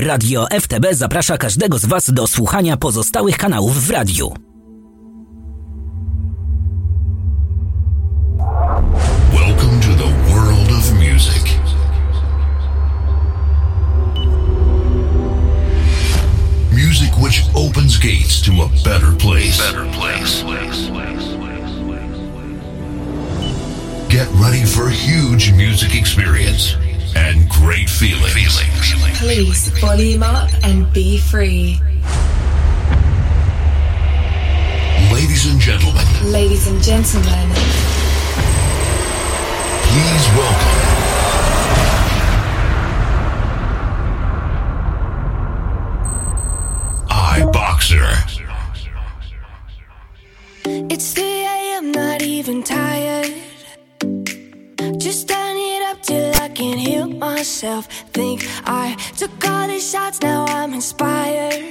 Radio FTB zaprasza każdego z Was do słuchania pozostałych kanałów w radiu. Welcome to the world of music. Music which opens gates to a better place. Better place. Get ready for a huge music experience and great feelings. Please volume up and be free. Ladies and gentlemen, Ladies and gentlemen, please welcome myself. Think I took all these shots, now I'm inspired.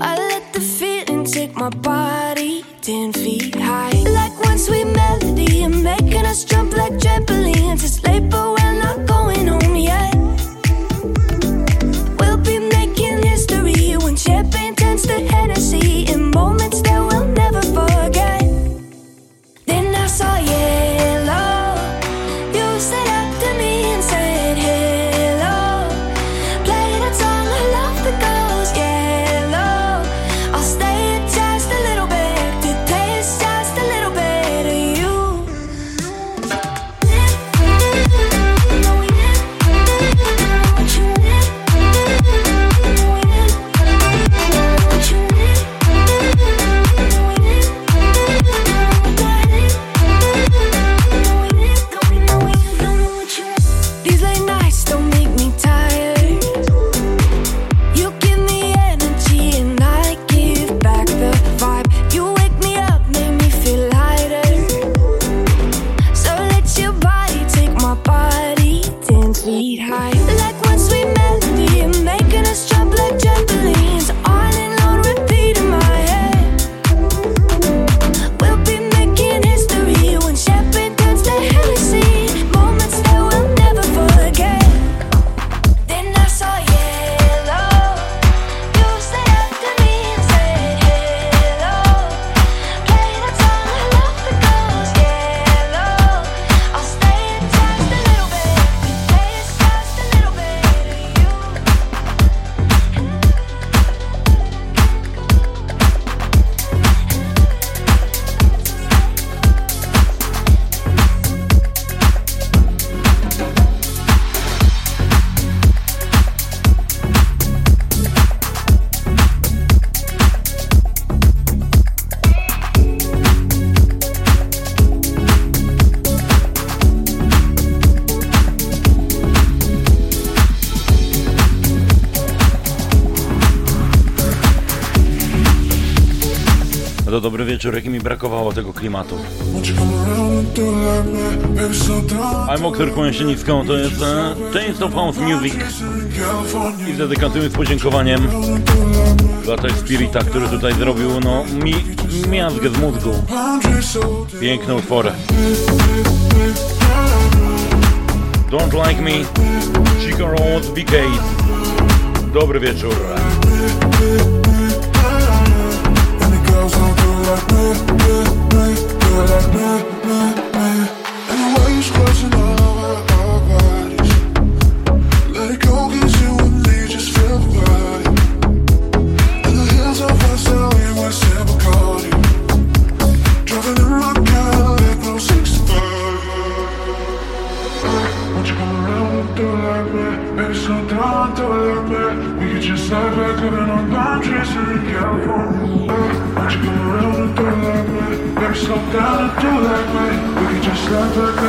I let the feeling take my body 10 feet high. Like one sweet melody, and making us jump like trampolines. It's late, but we're not going home yet. We'll be making history when champagne turns to Hennessy in moments that wieczór, jaki mi brakowało tego klimatu. I'm Oktor nisko, to jest e, Taste of House Music i dedykantujemy z podziękowaniem dla tej Spirita, który tutaj zrobił no mi miazgę z mózgu. Piękne utwory. Don't Like Me, Chico Rose, BK. Dobry wieczór. will We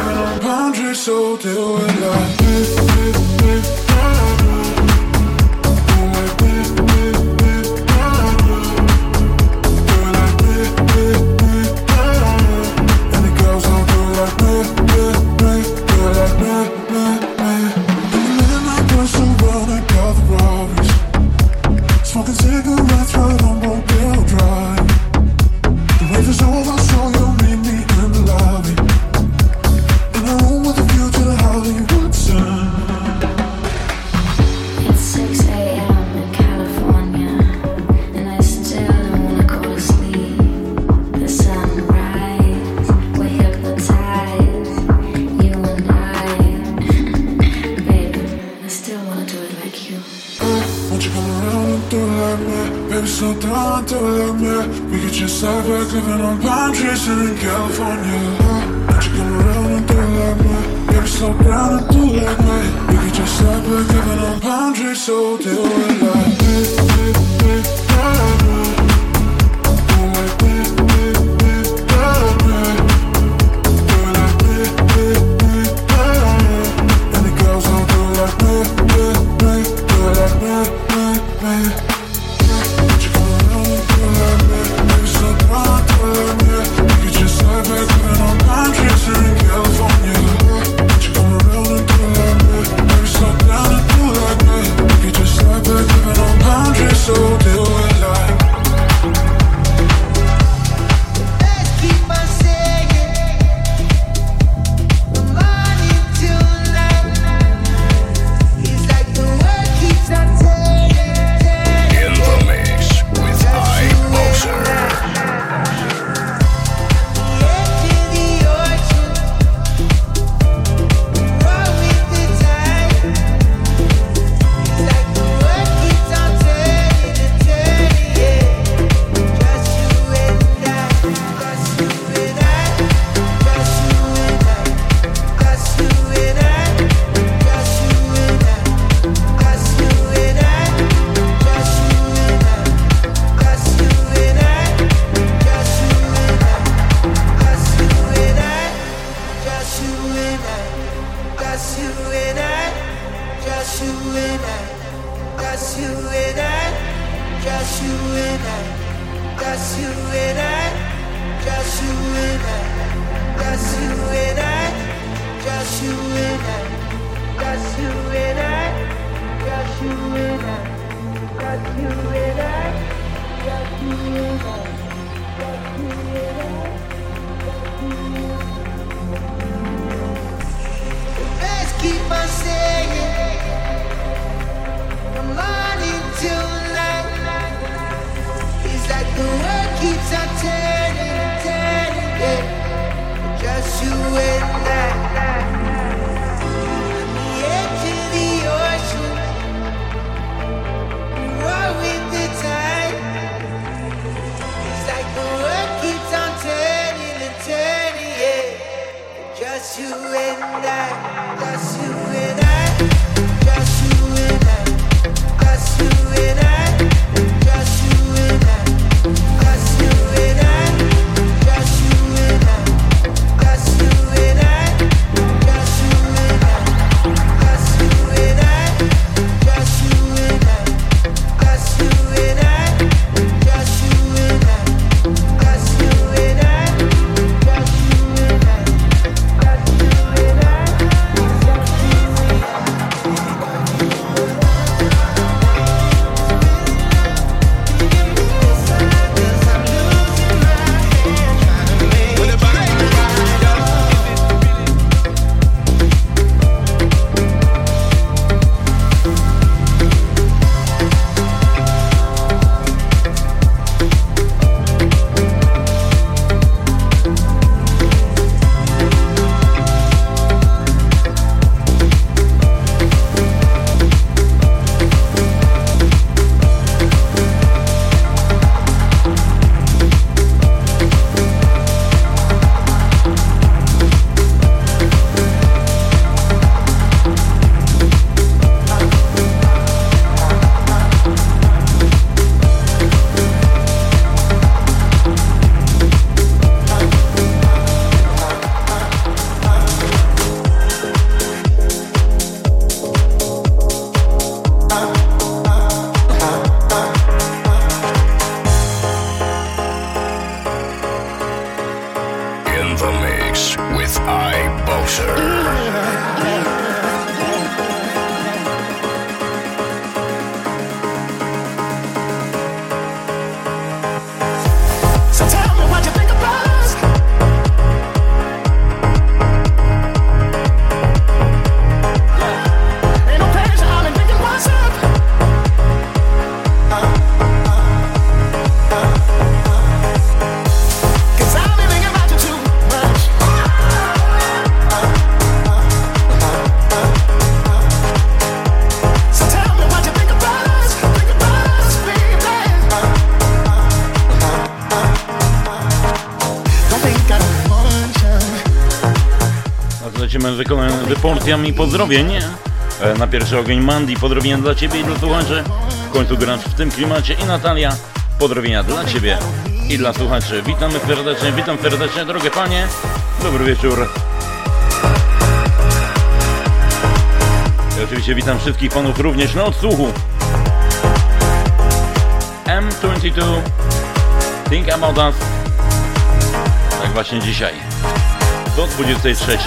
lecimy z kolejnymi porcjami pozdrowień. E, Na pierwszy ogień Mandy, pozdrowienia dla Ciebie i dla słuchaczy. W końcu grasz w tym klimacie i Natalia, pozdrowienia dla Ciebie i dla słuchaczy. Witamy serdecznie, witam serdecznie, drogie Panie. Dobry wieczór. I oczywiście witam wszystkich Panów również na odsłuchu. M22 Think About Us Tak właśnie dzisiaj Do 23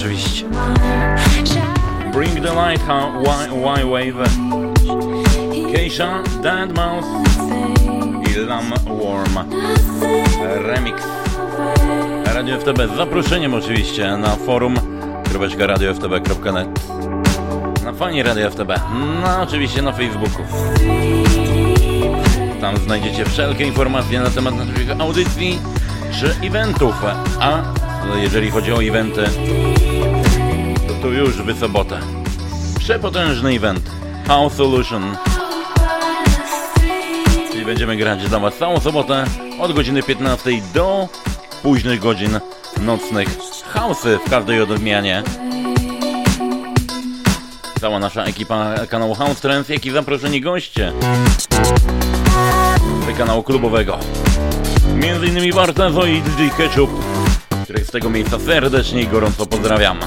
oczywiście. Bring the light, why, wave Keisha, Dead Mouse i Lam Warm Remix. Radio FTB z zaproszeniem oczywiście na forum. Radioftb.net Na fani Radio FTB, no oczywiście na Facebooku. Tam znajdziecie wszelkie informacje na temat naszych audycji czy eventów. A jeżeli chodzi o eventy, tu już w sobotę. Przepotężny event House Solution. Czyli będziemy grać dla Was całą sobotę od godziny 15 do późnych godzin nocnych. House'y w każdej odmianie. Cała nasza ekipa kanału House Trends, jak i zaproszeni goście z kanału klubowego. Między innymi Bartazo i DJ Ketchup, których z tego miejsca serdecznie i gorąco pozdrawiam.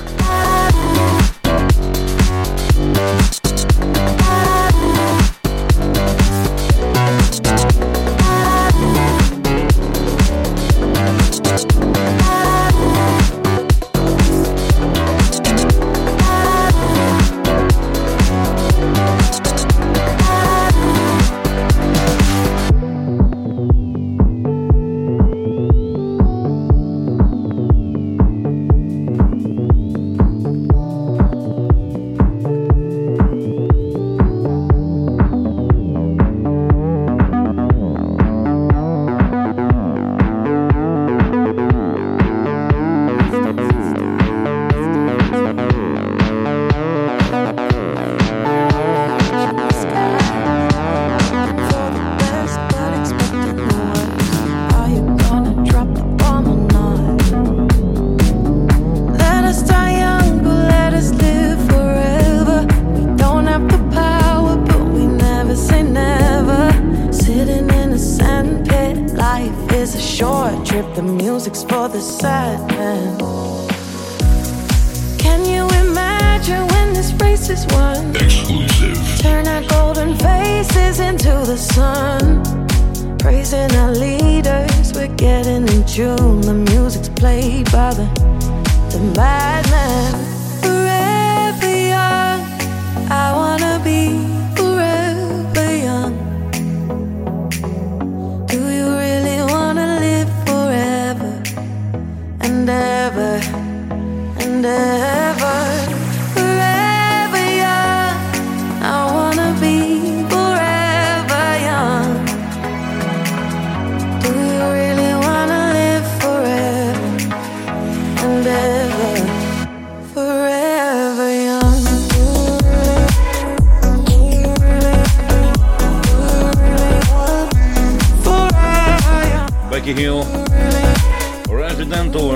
for a trip, the music's for the sadness. Can you imagine when this race is won? Exclusive. Turn our golden faces into the sun. Praising our leaders, we're getting in tune. The music's played by the, the madman. Forever young, I wanna be.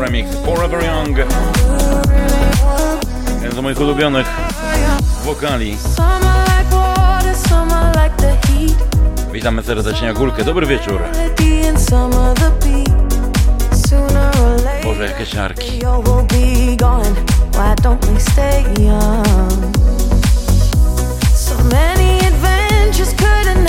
remix Forever Young. Jeden z moich ulubionych wokali. Witamy serdecznie Agulkę, dobry wieczór. Boże, jakie siarki. So many adventures couldn't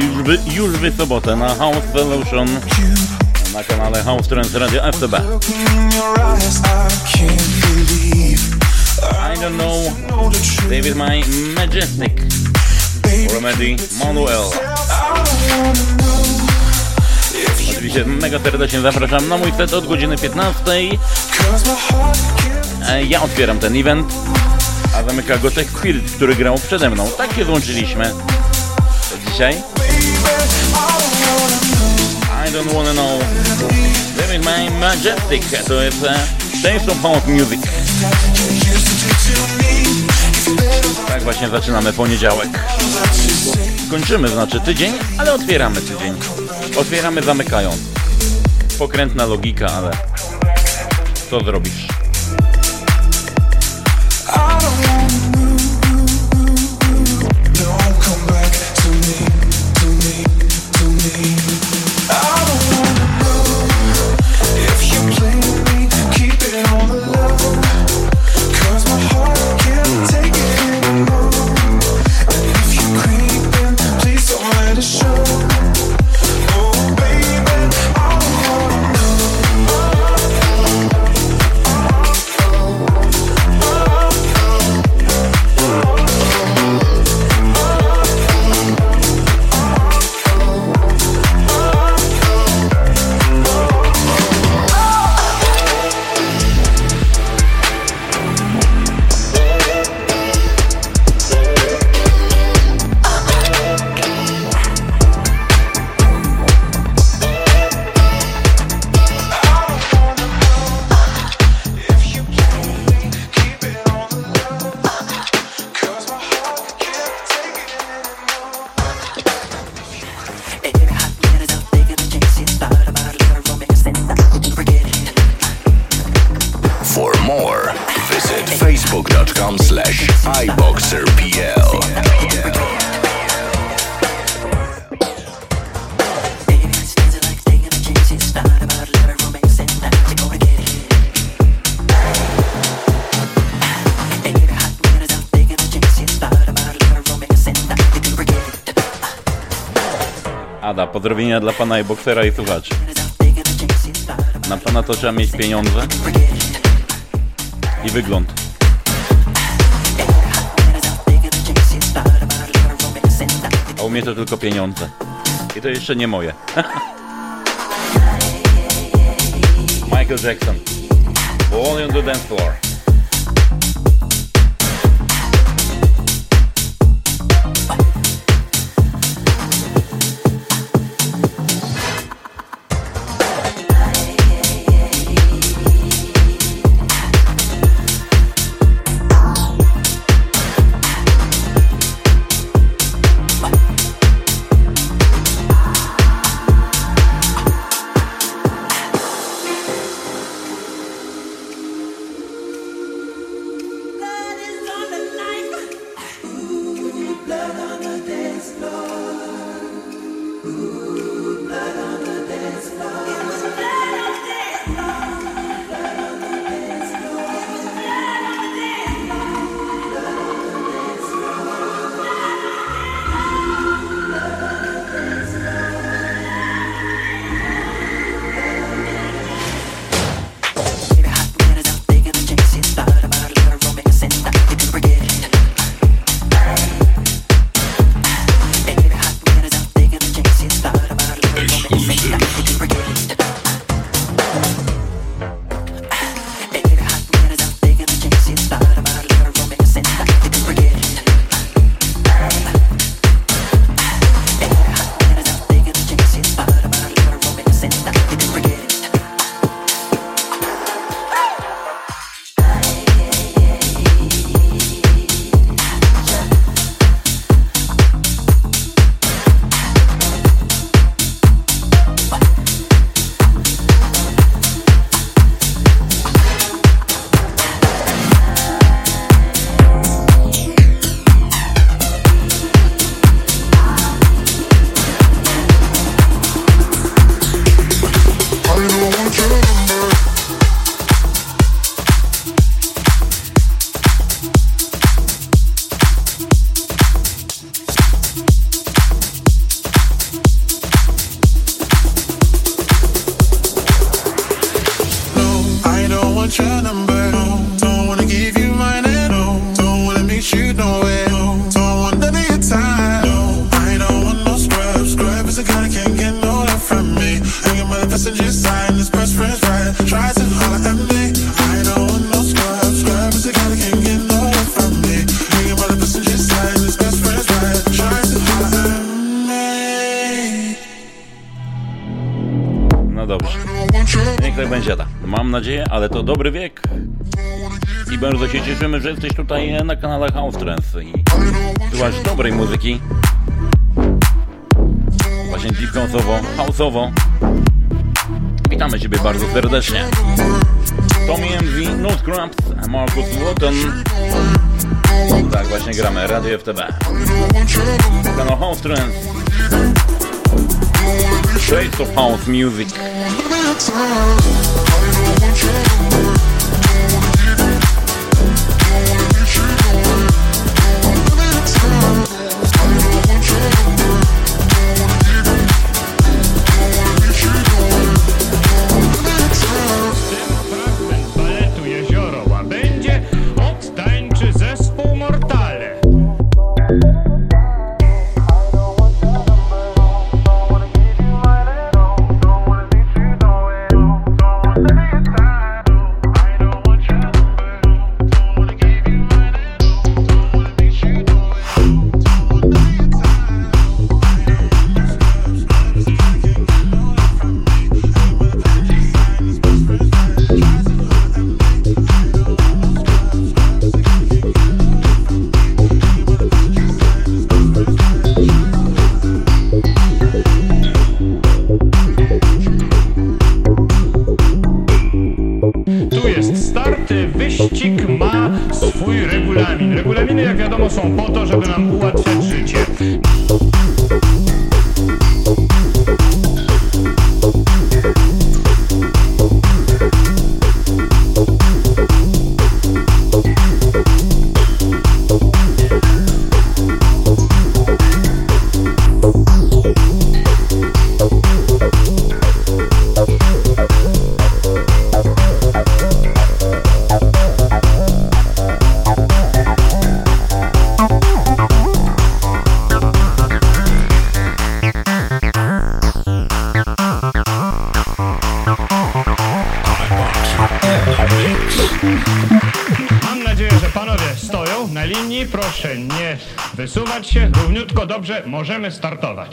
już, wy, już w sobotę na House Solution na kanale House Trends Radio FTB. I don't know David My Majestic. Remedy Manuel. Oczywiście mega serdecznie zapraszam na mój set od godziny 15. Cause my heart can't E, Ja otwieram ten event, a zamyka go Tech Quilt, który grał przede mną. Tak się złączyliśmy. Dzisiaj don't wanna know David My Majestic to jest e, Taste of House Music. Tak właśnie zaczynamy poniedziałek. Kończymy znaczy tydzień, ale otwieramy tydzień. Otwieramy zamykając. Pokrętna logika, ale co zrobisz? Dla pana i boksera i słuchaczy. Na pana to trzeba mieć pieniądze i wygląd. A u mnie to tylko pieniądze. I to jeszcze nie moje. Michael Jackson. Born on the dance floor. tutaj na kanale House Trends i słuchasz dobrej muzyki. Właśnie deep house'owo, house'owo. Witamy Ciebie bardzo serdecznie. Tommy MV, Not Cramps, Marcus Wotton. Tak właśnie gramy, Radio FTB. Kanał House Trends. Shades of House Music. Dobrze, możemy startować.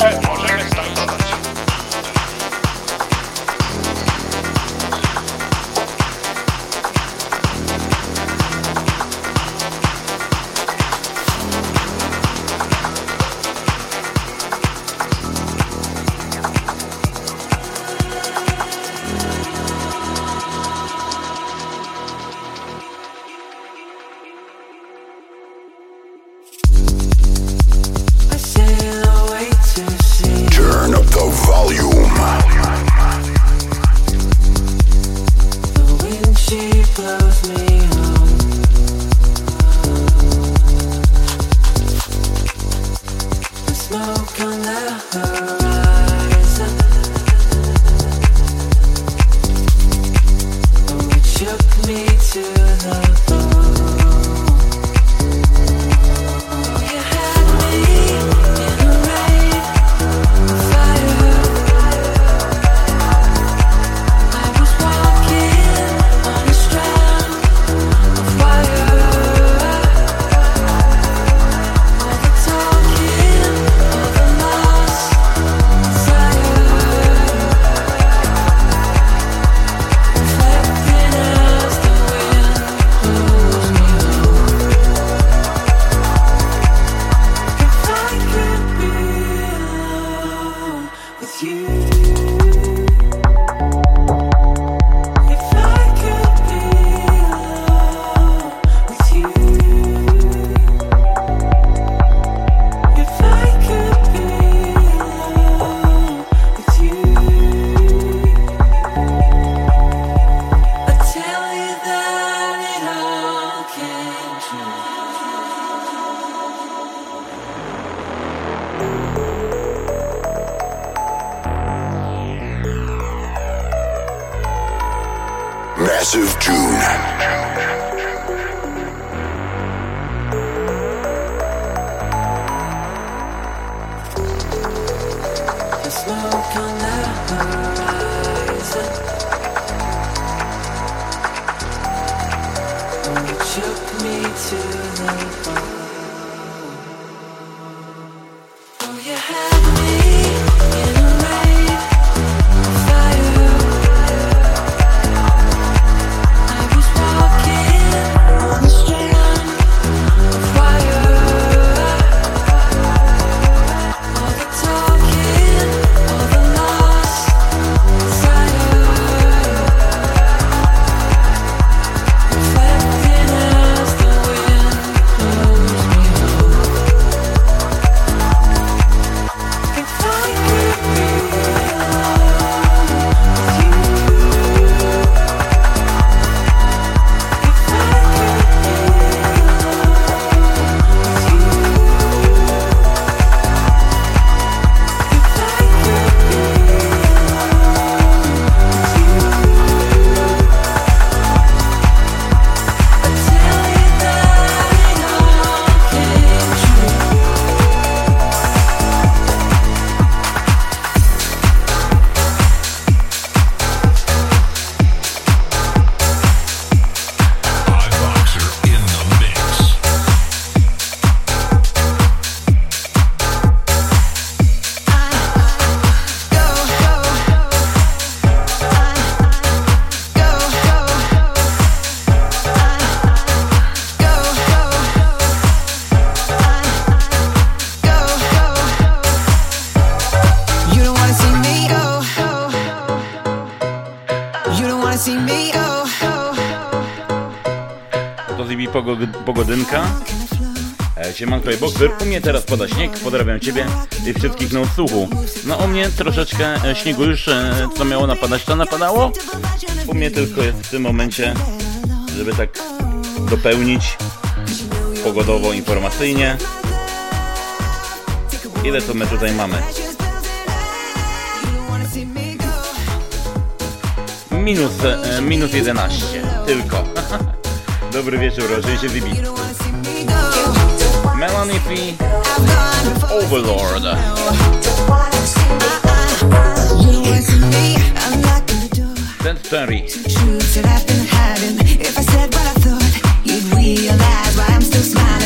哎。siemanko i bokser, u mnie teraz pada śnieg, pozdrawiam Ciebie i wszystkich na odsłuchu. No u mnie troszeczkę e, śniegu już, e, co miało napadać, to napadało. U mnie tylko jest w tym momencie, żeby tak dopełnić pogodowo, informacyjnie. Ile to my tutaj mamy? Minus, e, minus 11, tylko. Dobry wieczór, rożej się wybitnie. Overlord. Ten thirty. If I said what I thought, you'd realize why I'm still smiling.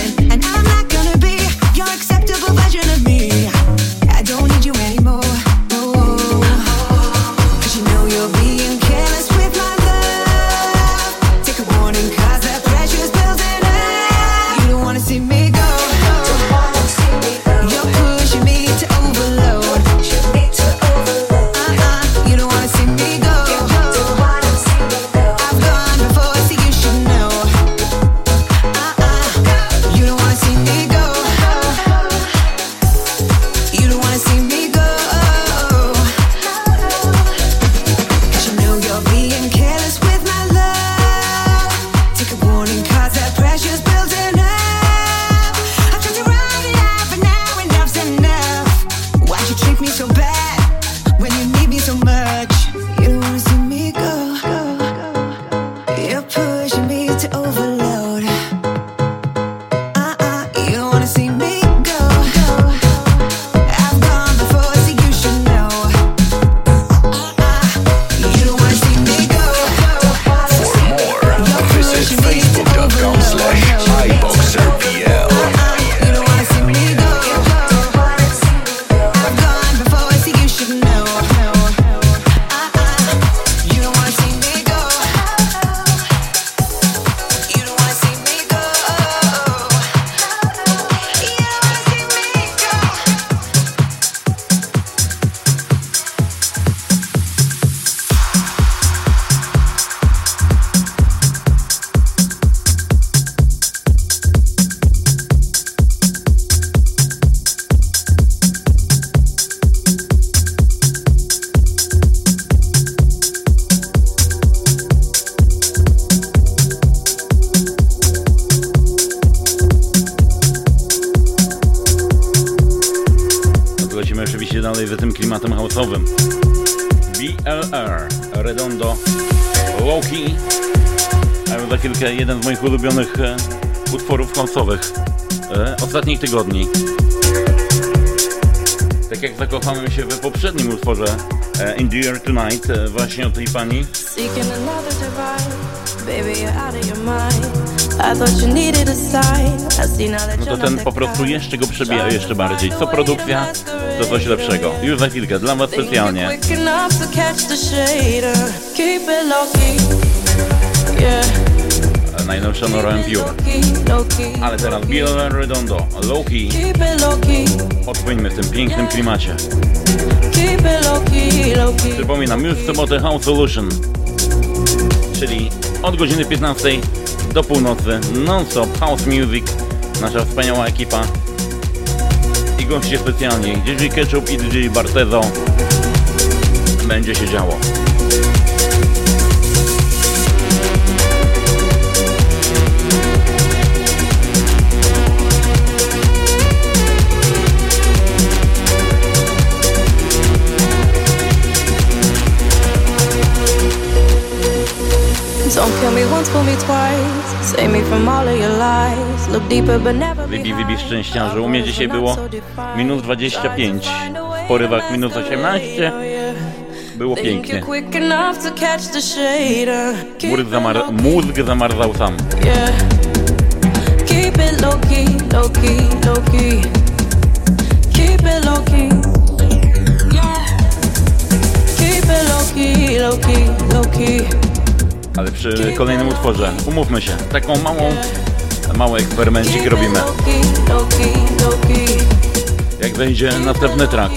Ostatnich tygodni. Tak jak zakochałem się w poprzednim utworze e, Air Tonight, e, właśnie o tej pani. No to ten po prostu jeszcze go przebija jeszcze bardziej. Co produkcja, to coś lepszego. Już za chwilkę, dla was specjalnie. Keep it low key. Yeah, Najnowsza Nora key. Ale teraz Bill Redondo, Loki. Odpowiedźmy w tym pięknym klimacie. Przypominam, już w sobotę House Solution, czyli od godziny 15 do północy non-stop House Music, nasza wspaniała ekipa i goście specjalni, DJ Ketchup i DJ Bartezo. Będzie się działo. Never Wybij, wybij szczęściarzu. U mnie dzisiaj było minus 25, w porywach minus 18. Było pięknie. Keep Mózg, zamar mózg zamarzał sam. Keep it low key, low key, low key. Keep it low key. Yeah. Keep it low key, low key, low key. Ale przy kolejnym utworze, umówmy się, taką małą, mały eksperymencik robimy. Jak wejdzie następny track,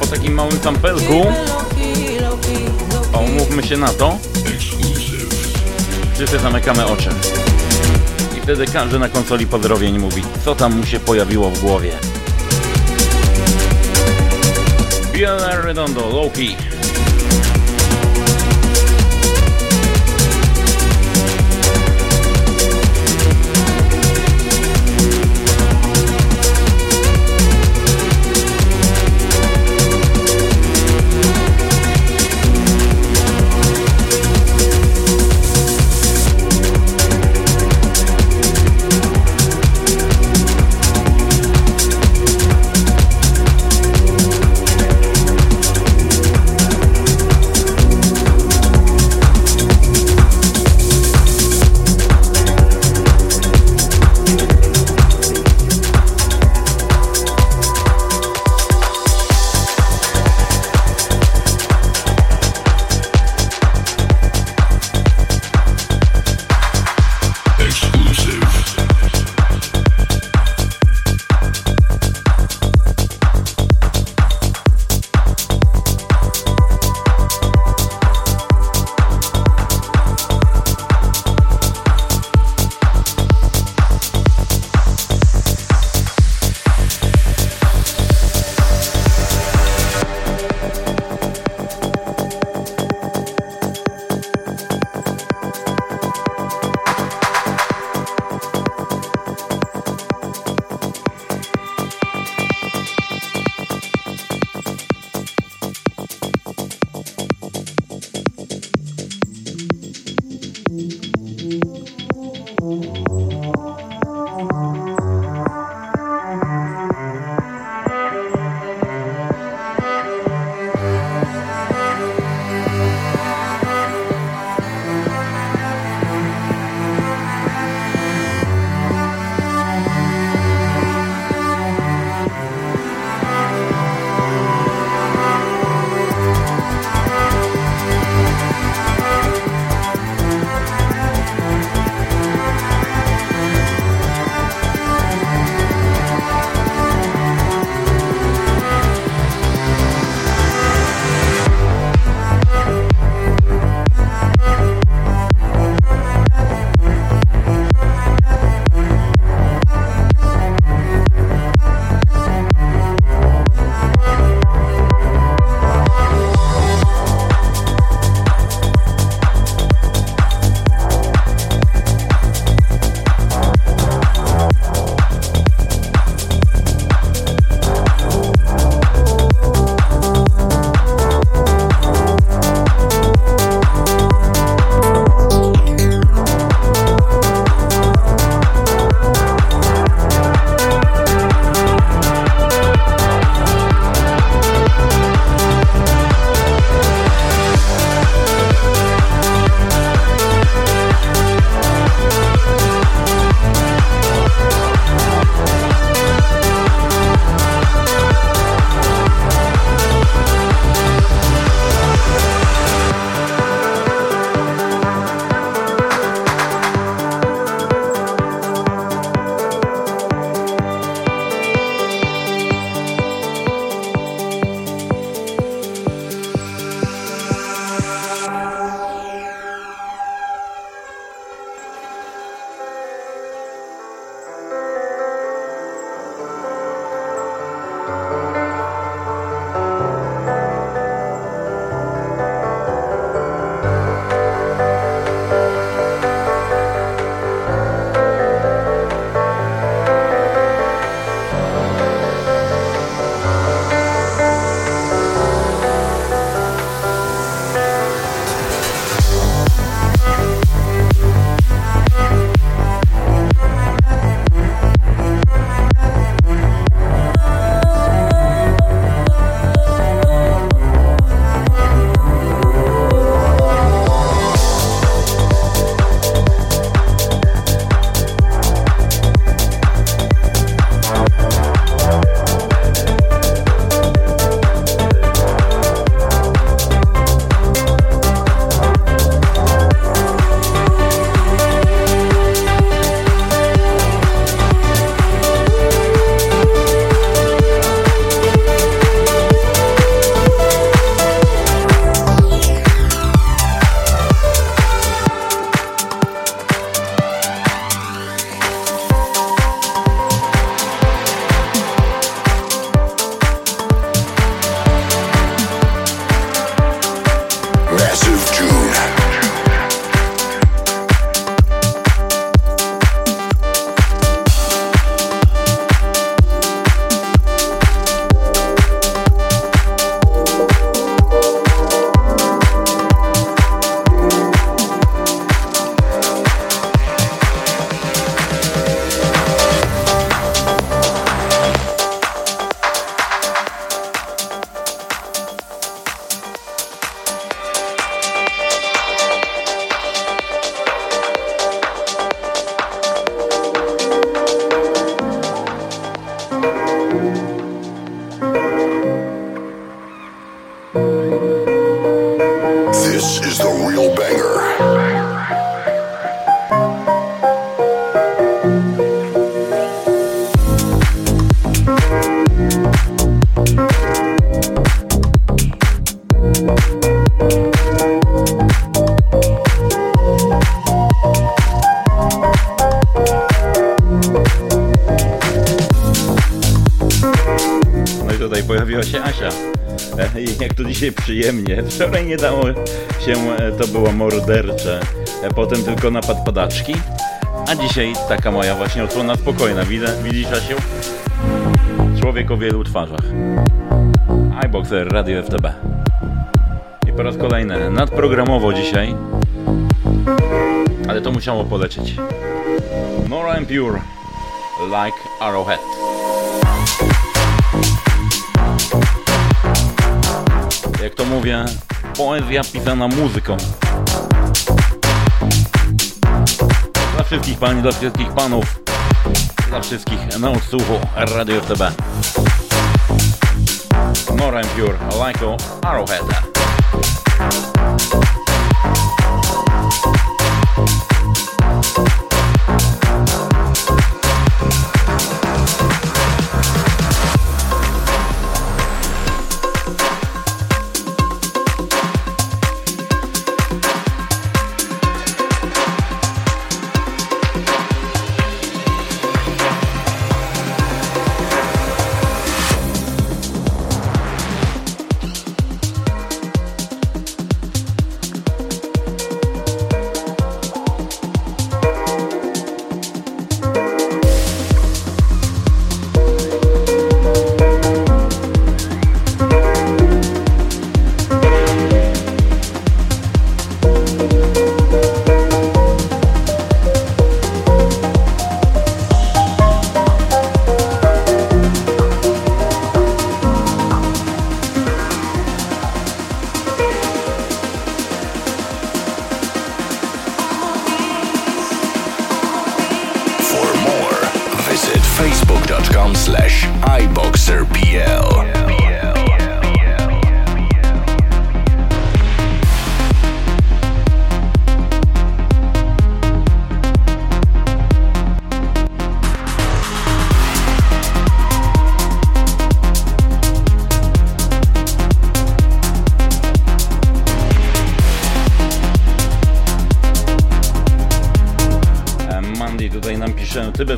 po takim małym sampelku, a umówmy się na to, wszyscy zamykamy oczy. I wtedy każdy na konsoli pozdrowień mówi, co tam mu się pojawiło w głowie. Biela Redondo, Low key. Dzisiaj przyjemnie. Wczoraj nie dało się, e, to było mordercze. E, Potem tylko napad padaczki. A dzisiaj taka moja właśnie odsłona spokojna. Widzisz Asiu? Człowiek o wielu twarzach. iBoxer Radio FTB. I po raz kolejny nadprogramowo dzisiaj. Ale to musiało polecieć. Nora and Pure. Like Arrowhead. Mówię, poezja pisana muzyką. Dla wszystkich pań, dla wszystkich panów, dla wszystkich na odsłuchu Radio FTB. Nora and Pure, like Arrowhead.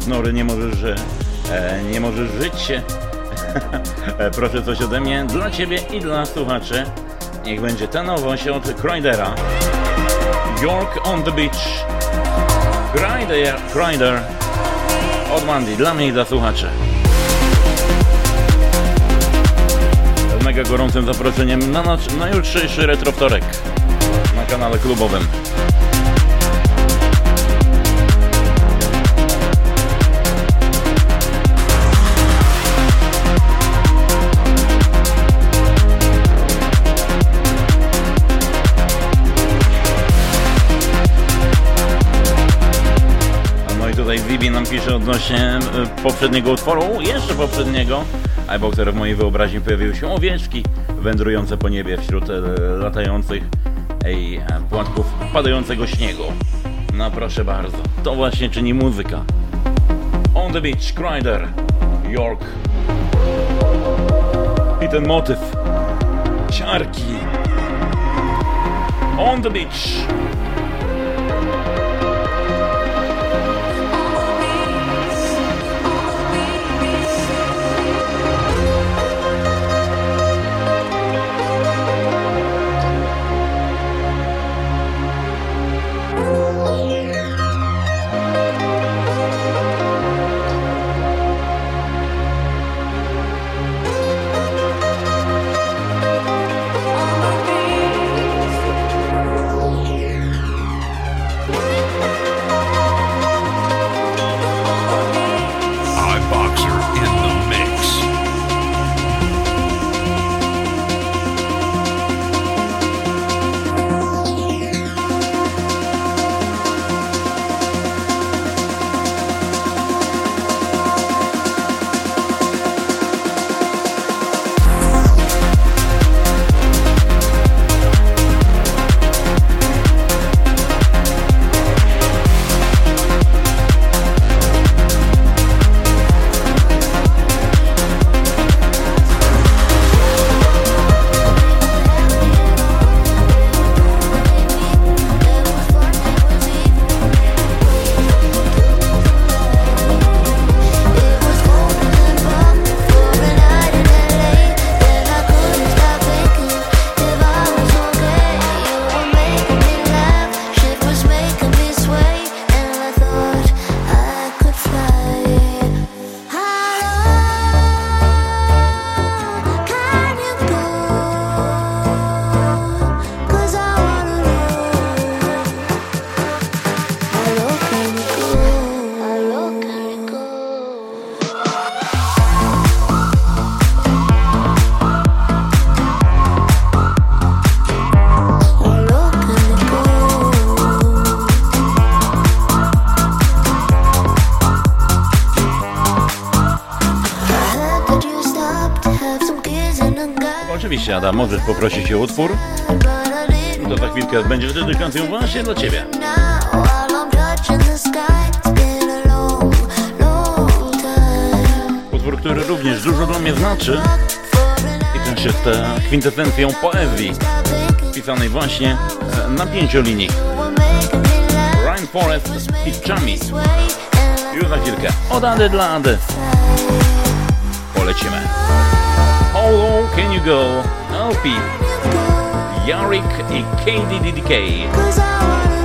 Bez nory nie możesz, że, e, nie możesz żyć. E, Proszę coś ode mnie, dla ciebie i dla słuchaczy. Niech będzie ta nowość od Croydera. York on the Beach. Croyder, Croyder od Mandy, dla mnie i dla słuchaczy. Z mega gorącym zaproszeniem na, noc, na jutrzejszy na kanale klubowym. Vivi nam pisze odnośnie e, poprzedniego utworu, jeszcze poprzedniego. iBoxer w mojej wyobraźni pojawiły się owieczki wędrujące po niebie wśród e, latających ej, e, płatków padającego śniegu. No proszę bardzo, to właśnie czyni muzyka. On the Beach, Crider, York. I ten motyw. Ciarki. On the Beach. Oczywiście, Adam, możesz poprosić o utwór. To za chwilkę będzie dedykacją właśnie dla Ciebie. Utwór, który również dużo dla mnie znaczy i też jest kwintesencją poezji pisanej właśnie e, na pięciolinii. Ryan Forest z Pitchami. Już za chwilkę. Od Ady dla Ady. Polecimy. How low can you go? LP. Yarik i KDDK.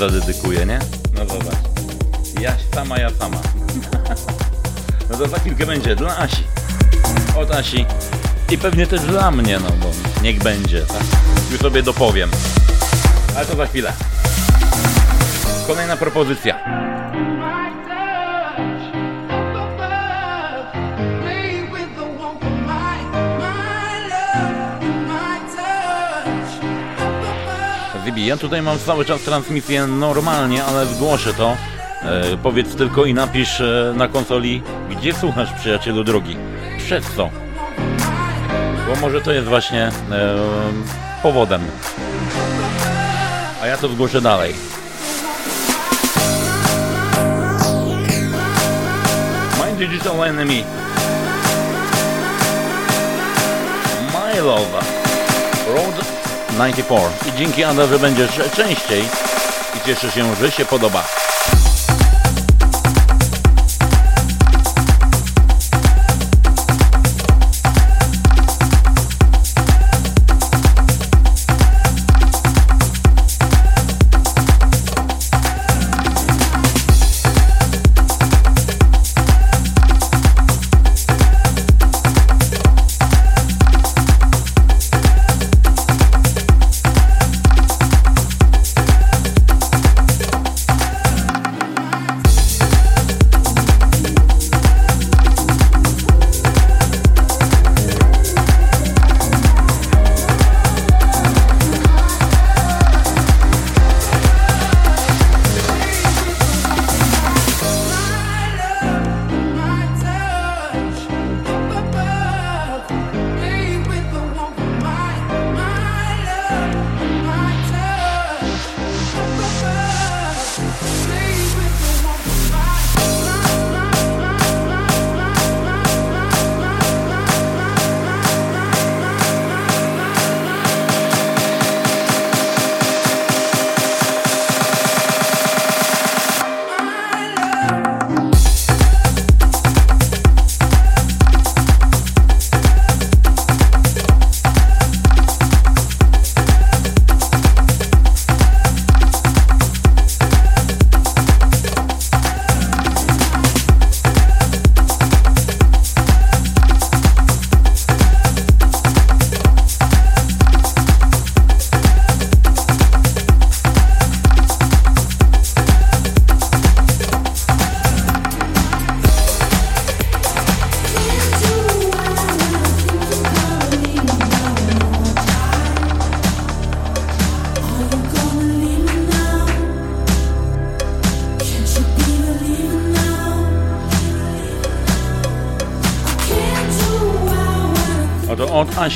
Zadedykuje, nie? No zobacz. Ja sama, ja sama. No to za chwilkę będzie dla Asi. Od Asi. I pewnie też dla mnie, no bo niech będzie, tak? Już sobie dopowiem. Ale to za chwilę. Kolejna propozycja. Ja tutaj mam cały czas transmisję normalnie, ale zgłoszę to. E, powiedz tylko i napisz e, na konsoli, gdzie słuchasz przyjacielu drogi. Przez co? Bo może to jest właśnie e, powodem. A ja to zgłoszę dalej. My Digital Enemy. My Love. Road 94. I dzięki Ada, że będziesz częściej i cieszę się, że się podoba.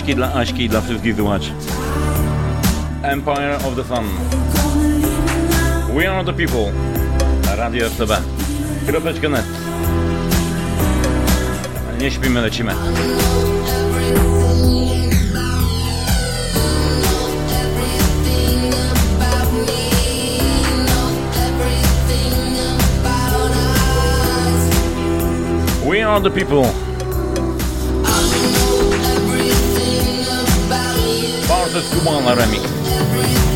Aśki dla Aśki i dla wszystkich słuchaczy. Empire of the Sun. We are the people. Radio FTB. Kropeczka net. Nie śpimy, lecimy. We are the people. da Tuman Laramie.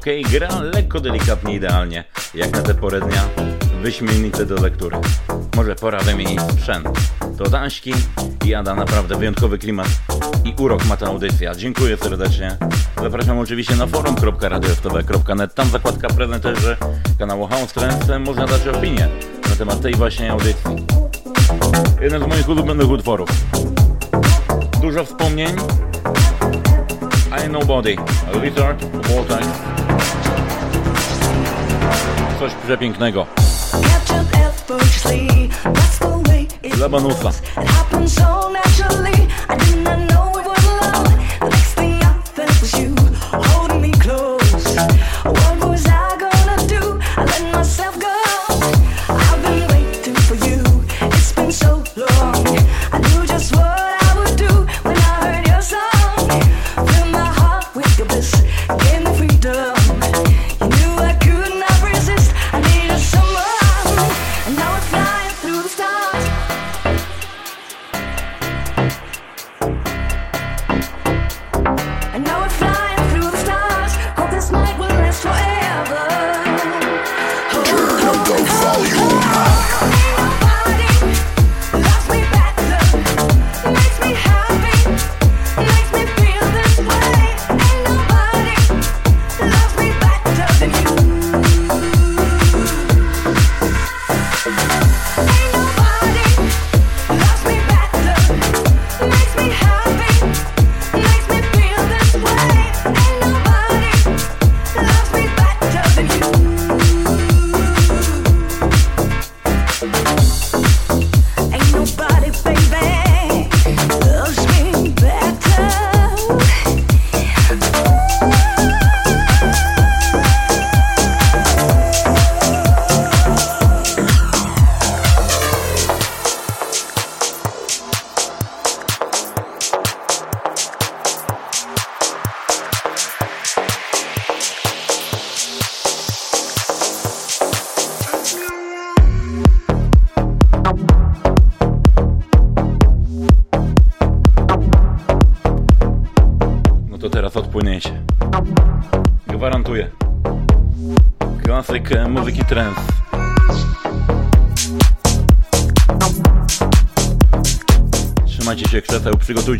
ok? Gra lekko delikatnie, idealnie, jak na te porę dnia, wyśmienite do lektury. Może pora wymienić sprzęt. To Dański Ada naprawdę wyjątkowy klimat i urok ma ta audycja. Dziękuję serdecznie. Zapraszam oczywiście na forum.radioftowe.net. Tam zakładka prezenterzy kanału House Trends można dać opinię na temat tej właśnie audycji. Jeden z moich ulubionych utworów. Dużo wspomnień. I Nobody, Lizard, Voltaire coś przepięknego. Dla Manufa. Frigotuyo.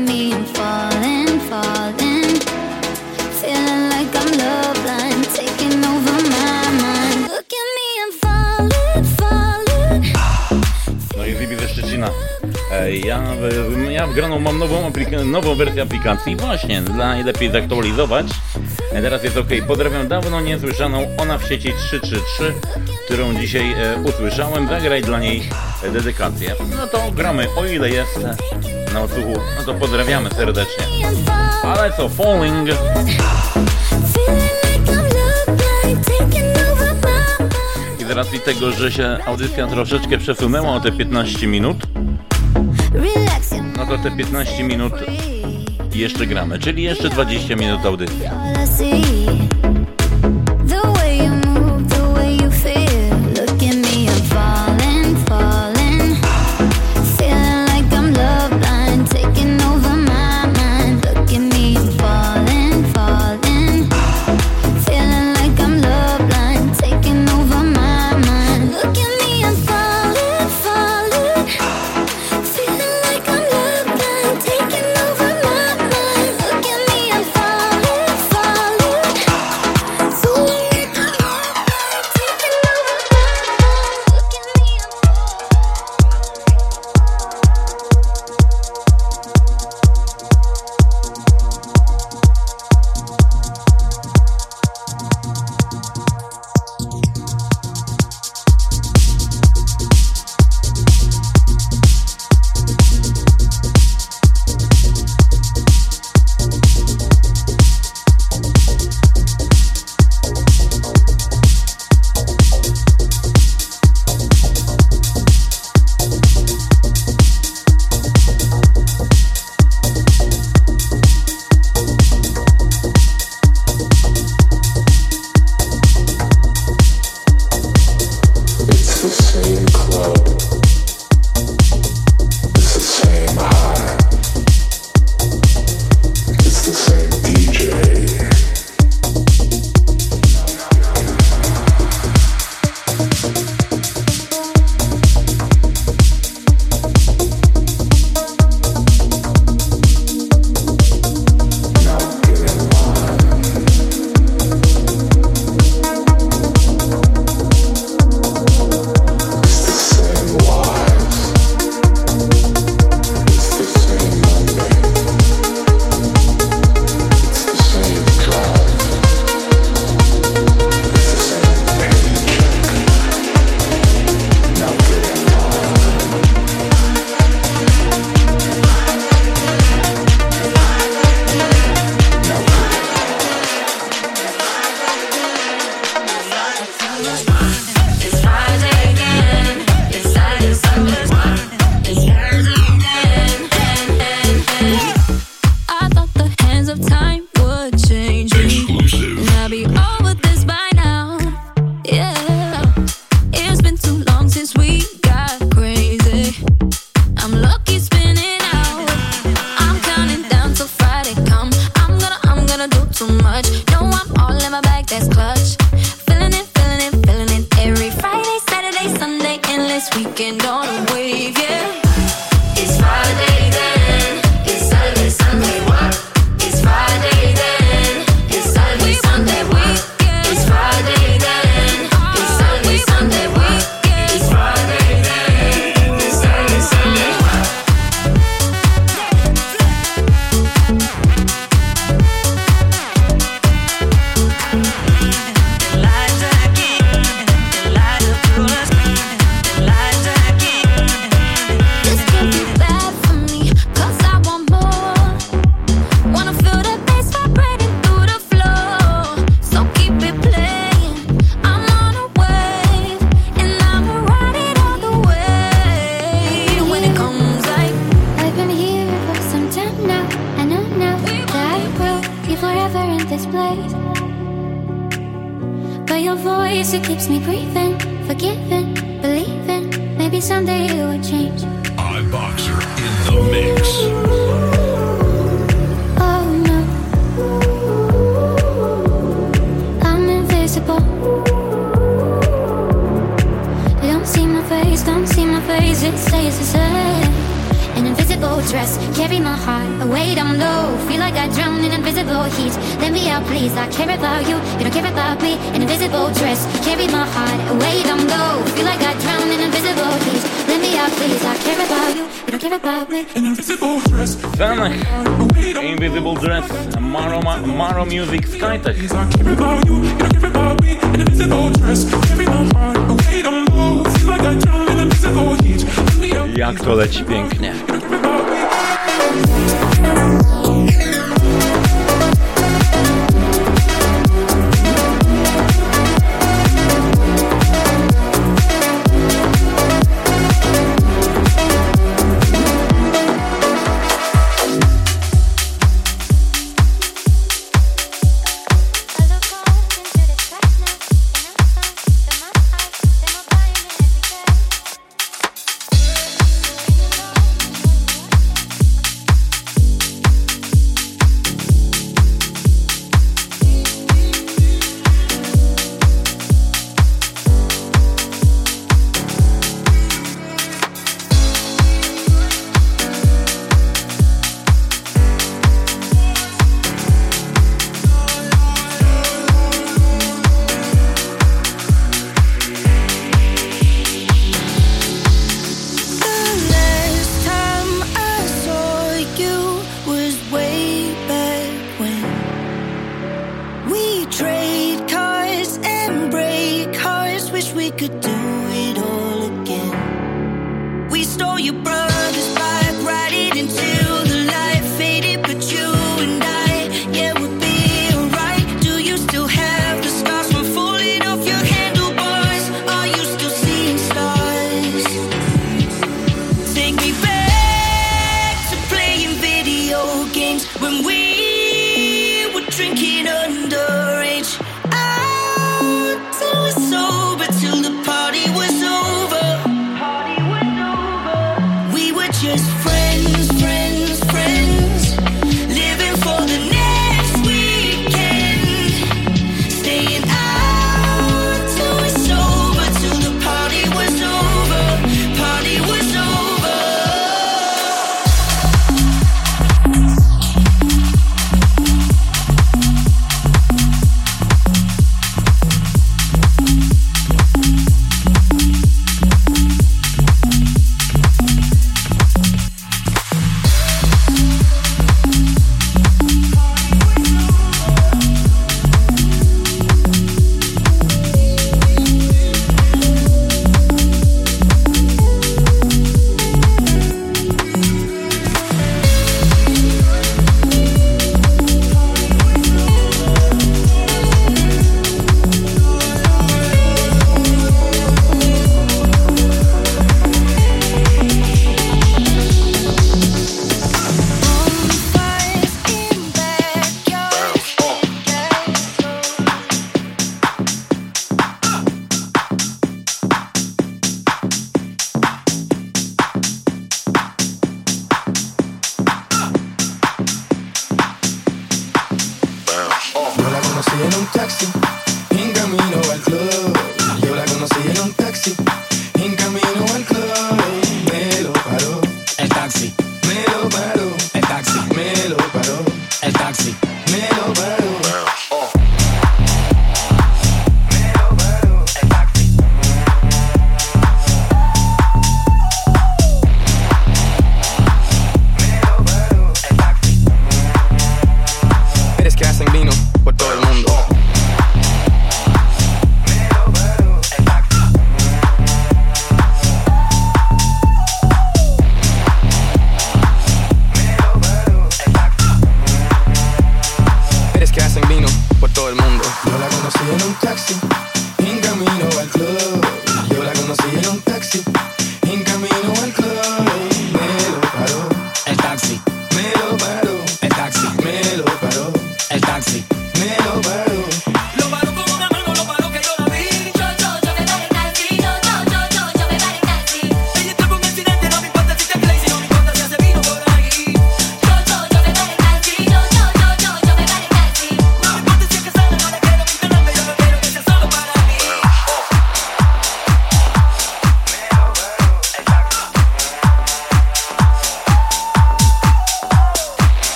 I'm falling, falling. Feeling like I'm blind, taking over my mind. Look at me, I'm falling, falling. No i Zibi ze Szczecina. Ja, w- ja mam nową, nową wersję aplikacji właśnie, dla najlepiej zaktualizować. E, Teraz jest ok. Pozdrawiam dawno niesłyszaną Ona w sieci 333, którą dzisiaj e, usłyszałem. Zagraj dla niej e, dedykację. No to gramy, o ile jest na odsłuchu. No to pozdrawiamy serdecznie. Ale co, Falling. I z racji tego, że się audycja troszeczkę przesunęła o te 15 minut, no to te 15 minut jeszcze gramy, czyli jeszcze 20 minut audycji.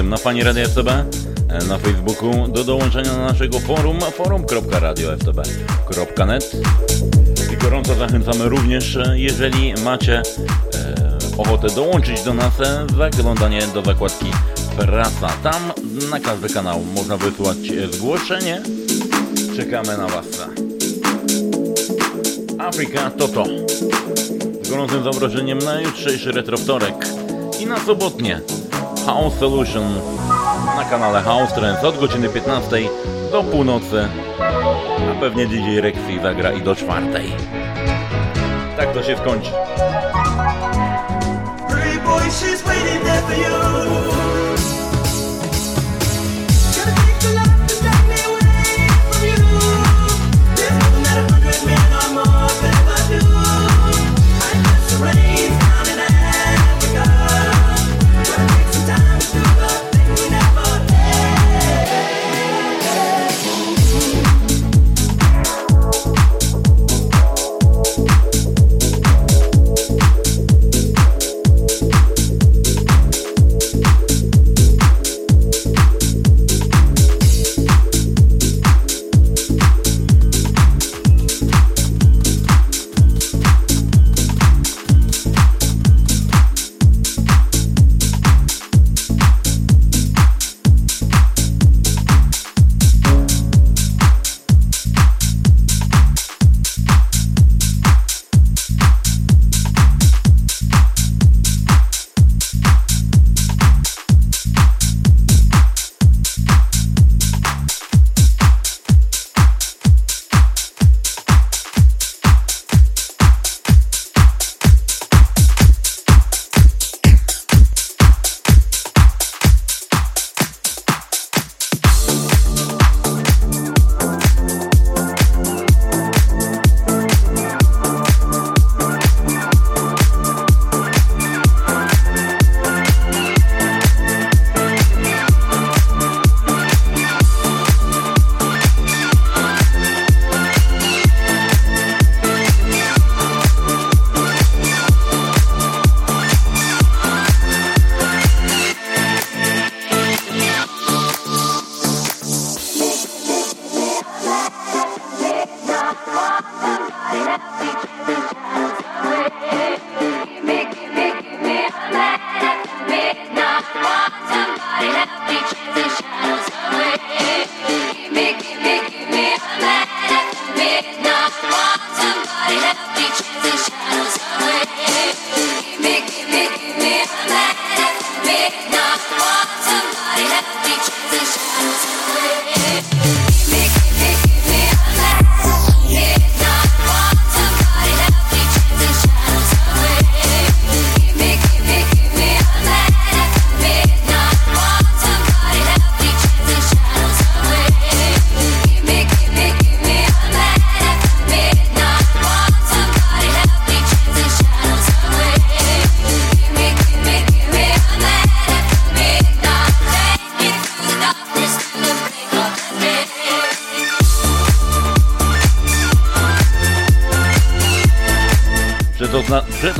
tym na fali Radia FTB, e, na Facebooku, do dołączenia na naszego forum forum.radiofb.net i gorąco zachęcamy również, e, jeżeli macie e, ochotę dołączyć do nas, zaglądanie do zakładki Prasa. Tam na każdy kanał można wysłać zgłoszenie. Czekamy na Was. Afryka to to. Z gorącym zaproszeniem na jutrzejszy retrowtorek i na sobotnie House Solution na kanale House Trends od godziny 15 do północy, a pewnie DJ Rexy zagra i do czwartej. Tak to się skończy.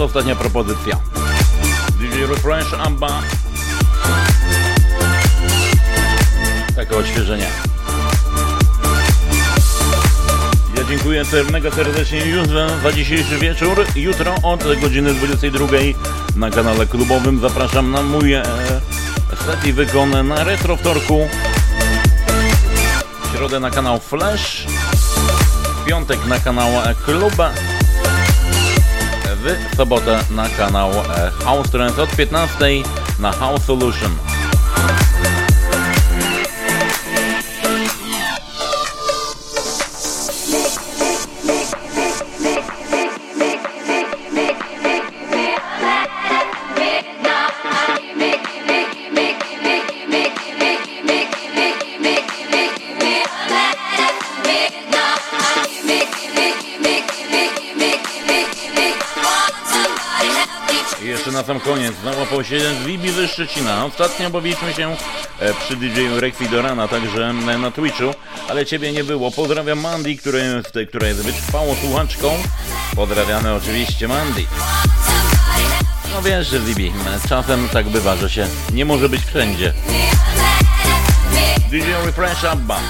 Przedostatnia, przedostatnia propozycja. DJ Refresh Amba. Takie odświeżenie. Ja dziękuję ser- mega serdecznie już za dzisiejszy wieczór. Jutro od godziny 22 na kanale klubowym zapraszam na mój e, set i wykon na retro wtorku. W środę na kanał Flash. W piątek na kanał e, Klub. W sobotę na kanał e, House Trends od 15 na House Solution. Załapał się Zibi ze Szczecina. Ostatnio bawiliśmy się e, przy DJ Rekwi do rana, także e, na Twitchu, ale ciebie nie było. Pozdrawiam Mandy, która jest, która jest wytrwałą słuchaczką. Pozdrawiamy oczywiście Mandy. No wiesz, że Zibi, czasem tak bywa, że się nie może być wszędzie. DJ Refresh Abba.